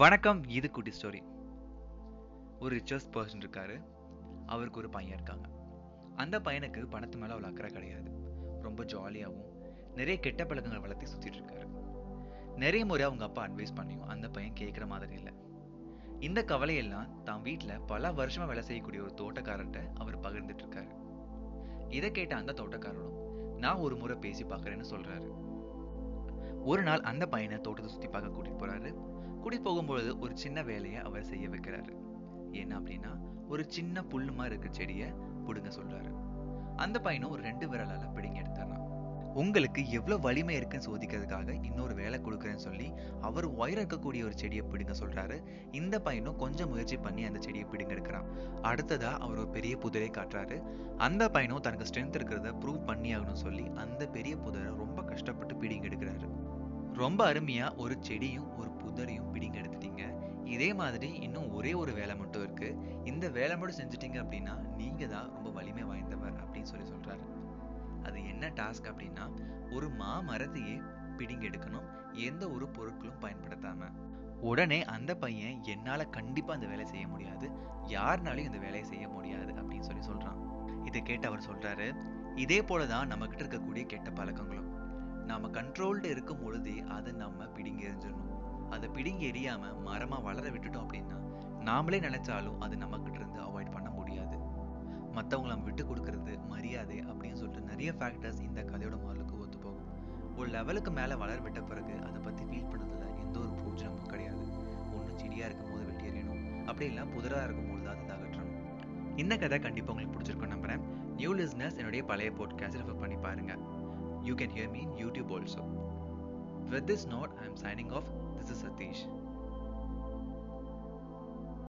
வணக்கம் இது குட்டி ஸ்டோரி ஒரு ரிச்சர்ஸ் பர்சன் இருக்காரு. அவருக்கு ஒரு பையன் இருக்காங்க. அந்த பையனுக்கு பணத்து மேல அவ்வளோ அக்கறை கிடையாது. ரொம்ப ஜாலியாகவும் நிறைய கெட்ட பழக்கங்களை வளர்த்தி சுத்திட்டு இருக்காரு. நிறைய முறை அவங்க அப்பா அட்வைஸ் பண்ணியும் அந்த பையன் கேட்குற மாதிரி இல்லை. இந்த கவலையெல்லாம் தான் வீட்டில் பல வருஷமா வேலை செய்யக்கூடிய ஒரு தோட்டக்காரர்கிட்ட அவர் பகிர்ந்துட்டு இருக்காரு. இதை கேட்ட அந்த தோட்டக்காரரும் நான் ஒரு முறை பேசி பார்க்கறேன்னு சொல்றாரு. ஒரு நாள் அந்த பையனை தோட்டத்தை சுற்றி பார்க்க கூட்டிட்டு போறாரு. கூட்டிட்டு போகும்பொழுது ஒரு சின்ன வேலையை அவர் செய்ய வைக்கிறாரு. என்ன அப்படின்னா ஒரு சின்ன புல்லு மாதிரி இருக்க செடியை பிடுங்க சொல்றாரு. அந்த பையனும் ஒரு ரெண்டு விரலால பிடிங்க எடுத்தாராம் உங்களுக்கு எவ்வளவு வலிமை இருக்குன்னு சோதிக்கிறதுக்காக இன்னொரு வேலை கொடுக்குறேன்னு சொல்லி அவர் ஒயர் இருக்கக்கூடிய ஒரு செடியை பிடுங்க சொல்றாரு. இந்த பையனும் கொஞ்சம் முயற்சி பண்ணி அந்த செடியை பிடுங்க எடுக்கிறான் அடுத்ததா அவர் ஒரு பெரிய புதரை காட்டுறாரு. அந்த பையனும் தனக்கு ஸ்ட்ரென்த் இருக்கிறத ப்ரூவ் பண்ணி ஆகணும்னு சொல்லி அந்த பெரிய புதரை ரொம்ப கஷ்டப்பட்டு பிடிங்க எடுக்கிறாரு. ரொம்ப அருமையா ஒரு செடியும் ஒரு புதரையும் பிடிங்க எடுத்துட்டீங்க. இதே மாதிரி இன்னும் ஒரே ஒரு வேலை மட்டும் இருக்கு. இந்த வேலை மட்டும் செஞ்சுட்டீங்க அப்படின்னா நீங்க தான் ரொம்ப வலிமை வாய்ந்தவர் அப்படின்னு சொல்லி சொல்றாரு. அது என்ன டாஸ்க் அப்படின்னா ஒரு மாமரத்தையே பிடிங்க எடுக்கணும். எந்த ஒரு பொருட்களும் பயன்படுத்தாம. உடனே அந்த பையன் என்னால கண்டிப்பா அந்த வேலையை செய்ய முடியாது. யாருனாலையும் இந்த வேலையை செய்ய முடியாது அப்படின்னு சொல்லி சொல்றான். இதை கேட்டு அவர் சொல்றாரு இதே போலதான் நம்ம கிட்ட இருக்கக்கூடிய கெட்ட பழக்கங்களும். நாம கண்ட்ரோல்டு இருக்கும் பொழுதே அதை நம்ம பிடிங்கி எறிஞ்சிடணும். அதை பிடிங்கி எறியாம மரமா வளர விட்டுட்டோம் அப்படின்னா நாமளே நினைச்சாலும் அது நம்ம கிட்ட இருந்து அவாய்ட் பண்ண முடியாது. மத்தவங்களை நம்ம விட்டு கொடுக்கறது மரியாதை அப்படின்னு சொல்லிட்டு நிறைய ஃபேக்டர்ஸ் இந்த கதையோட மாலுக்கு ஒத்து போகும். ஒரு லெவலுக்கு மேல வளர விட்ட பிறகு அதை பத்தி ஃபீல் பண்ணதுல எந்த ஒரு பிரோஜனமும் கிடையாது. ஒண்ணு செடியா இருக்கும் போது வெட்டி எறியணும். அப்படி இல்லை புதரா இருக்கும் போது தான் அதை அகற்றணும். இந்த கதை கண்டிப்பா உங்களுக்கு பிடிச்சிருக்கும் நம்புறேன். நியூ லிஸ்னஸ் என்னுடைய பழைய போட்காஸ்ட் ரெஃபர் பண்ணி You can hear me in YouTube also. With this note, I am signing off. This is